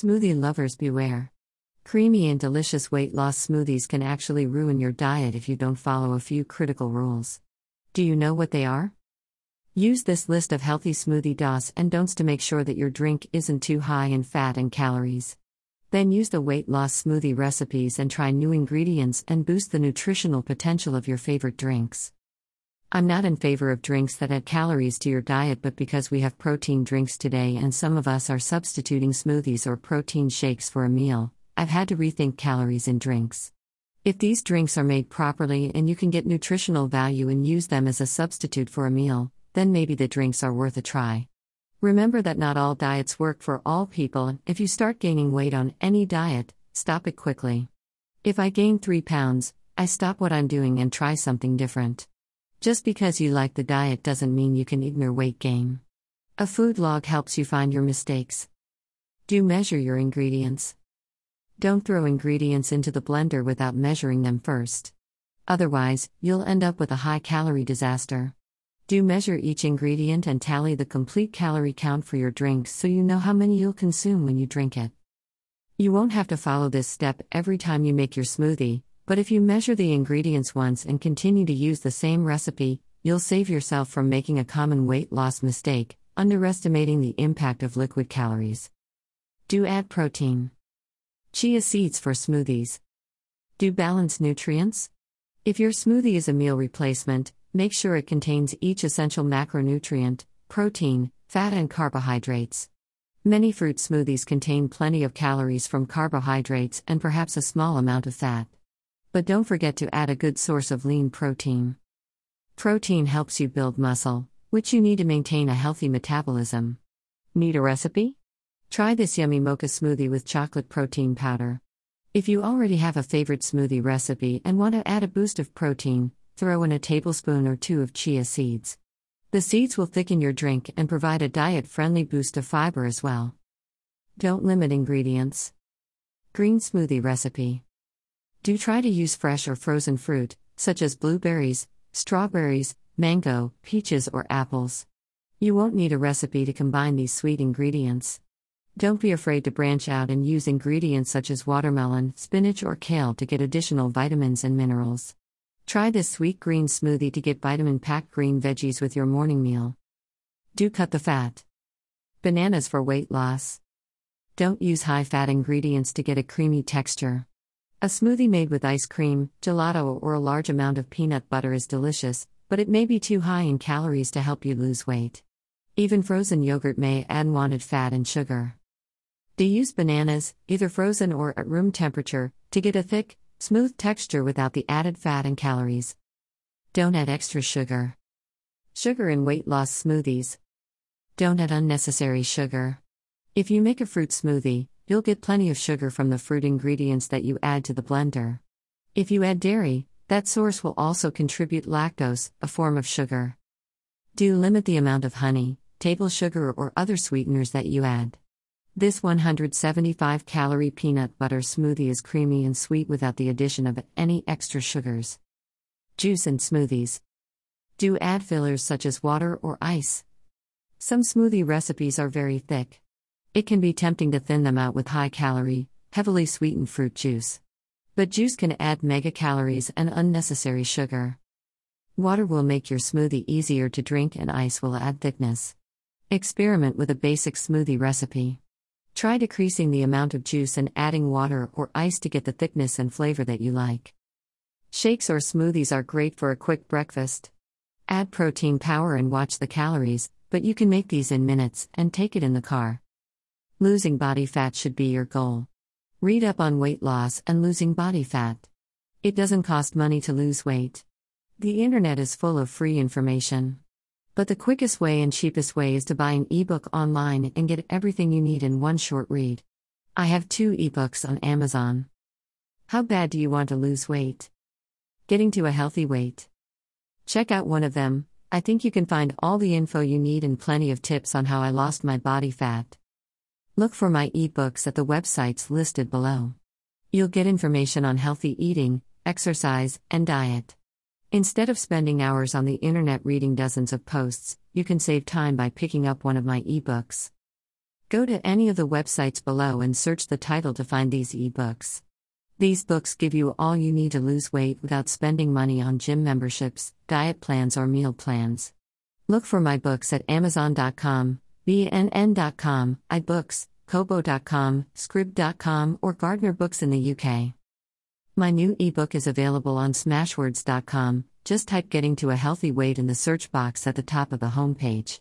Smoothie lovers beware. Creamy and delicious weight loss smoothies can actually ruin your diet if you don't follow a few critical rules. Do you know what they are? Use this list of healthy smoothie dos and don'ts to make sure that your drink isn't too high in fat and calories. Then use the weight loss smoothie recipes and try new ingredients and boost the nutritional potential of your favorite drinks. I'm not in favor of drinks that add calories to your diet, but because we have protein drinks today and some of us are substituting smoothies or protein shakes for a meal, I've had to rethink calories in drinks. If these drinks are made properly and you can get nutritional value and use them as a substitute for a meal, then maybe the drinks are worth a try. Remember that not all diets work for all people. If you start gaining weight on any diet, stop it quickly. If I gain 3 pounds, I stop what I'm doing and try something different. Just because you like the diet doesn't mean you can ignore weight gain. A food log helps you find your mistakes. Do measure your ingredients. Don't throw ingredients into the blender without measuring them first. Otherwise, you'll end up with a high calorie disaster. Do measure each ingredient and tally the complete calorie count for your drink so you know how many you'll consume when you drink it. You won't have to follow this step every time you make your smoothie, but if you measure the ingredients once and continue to use the same recipe, you'll save yourself from making a common weight loss mistake, underestimating the impact of liquid calories. Do add protein. Chia seeds for smoothies. Do balance nutrients? If your smoothie is a meal replacement, Make sure it contains each essential macronutrient, protein, fat, and carbohydrates. Many fruit smoothies contain plenty of calories from carbohydrates and perhaps a small amount of fat. But don't forget to add a good source of lean protein. Protein helps you build muscle, which you need to maintain a healthy metabolism. Need a recipe? Try this yummy mocha smoothie with chocolate protein powder. If you already have a favorite smoothie recipe and want to add a boost of protein, throw in a tablespoon or two of chia seeds. The seeds will thicken your drink and provide a diet friendly boost of fiber as well. Don't limit ingredients. Green smoothie recipe. Do try to use fresh or frozen fruit, such as blueberries, strawberries, mango, peaches, or apples. You won't need a recipe to combine these sweet ingredients. Don't be afraid to branch out and use ingredients such as watermelon, spinach, or kale to get additional vitamins and minerals. Try this sweet green smoothie to get vitamin packed green veggies with your morning meal. Do cut the fat. Bananas for weight loss. Don't use high fat ingredients to get a creamy texture. A smoothie made with ice cream, gelato, or a large amount of peanut butter is delicious, but it may be too high in calories to help you lose weight. Even frozen yogurt may add unwanted fat and sugar. Do use bananas, either frozen or at room temperature, to get a thick, Smooth texture without the added fat and calories. Don't add extra sugar. Sugar in weight loss smoothies. Don't add unnecessary sugar. If you make a fruit smoothie, you'll get plenty of sugar from the fruit ingredients that you add to the blender. If you add dairy, that source will also contribute lactose, a form of sugar. Do limit the amount of honey, table sugar, or other sweeteners that you add. This 175 calorie peanut butter smoothie is creamy and sweet without the addition of any extra sugars. Juice and smoothies. Do add fillers such as water or ice. Some smoothie recipes are very thick. It can be tempting to thin them out with high calorie, heavily sweetened fruit juice. But juice can add mega calories and unnecessary sugar. Water will make your smoothie easier to drink and ice will add thickness. Experiment with a basic smoothie recipe. Try decreasing the amount of juice and adding water or ice to get the thickness and flavor that you like. Shakes or smoothies are great for a quick breakfast. Add protein power and watch the calories, but you can make these in minutes and take it in the car. Losing body fat should be your goal. Read up on weight loss and losing body fat. It doesn't cost money to lose weight. The internet is full of free information. But the quickest way and cheapest way is to buy an ebook online and get everything you need in one short read. I have two ebooks on Amazon. How bad do you want to lose weight? Getting to a healthy weight. Check out one of them. I think you can find all the info you need and plenty of tips on how I lost my body fat. Look for my ebooks at the websites listed below. You'll get information on healthy eating, exercise, and diet. Instead of spending hours on the internet reading dozens of posts, you can save time by picking up one of my ebooks. Go to any of the websites below and search the title to find these ebooks. These books give you all you need to lose weight without spending money on gym memberships, diet plans, or meal plans. Look for my books at Amazon.com, BNN.com, iBooks, Kobo.com, Scribd.com, or Gardner Books in the UK. My new ebook is available on Smashwords.com. Just type Getting to a Healthy Weight in the search box at the top of the homepage.